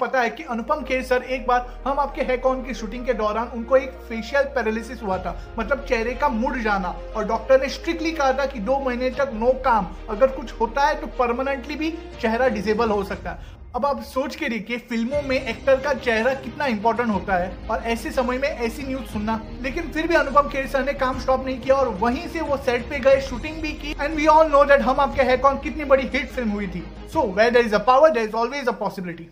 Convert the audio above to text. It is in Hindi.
पता है कि अनुपम खेर सर, एक बार हम आपके है कौन की शूटिंग के दौरान उनको एक फेशियल पैरालिसिस हुआ था मतलब चेहरे का मुड़ जाना। और डॉक्टर ने स्ट्रिक्टली कहा था कि दो महीने तक नो काम। अगर कुछ होता है तो परमानेंटली भी चेहरा डिजेबल हो सकता है। अब आप सोच के देखिए, फ़िल्मों में एक्टर का चेहरा कितना इंपॉर्टेंट होता है। और ऐसे समय में ऐसी न्यूज़ सुनना। लेकिन फिर भी अनुपम खेर सर ने काम स्टॉप नहीं किया और वहीं से वो सेट पे गए शूटिंग भी की। And we all know that हम आपके है कौन कितनी बड़ी हिट फ़िल्म हुई थी। So where there is a power there is always a possibility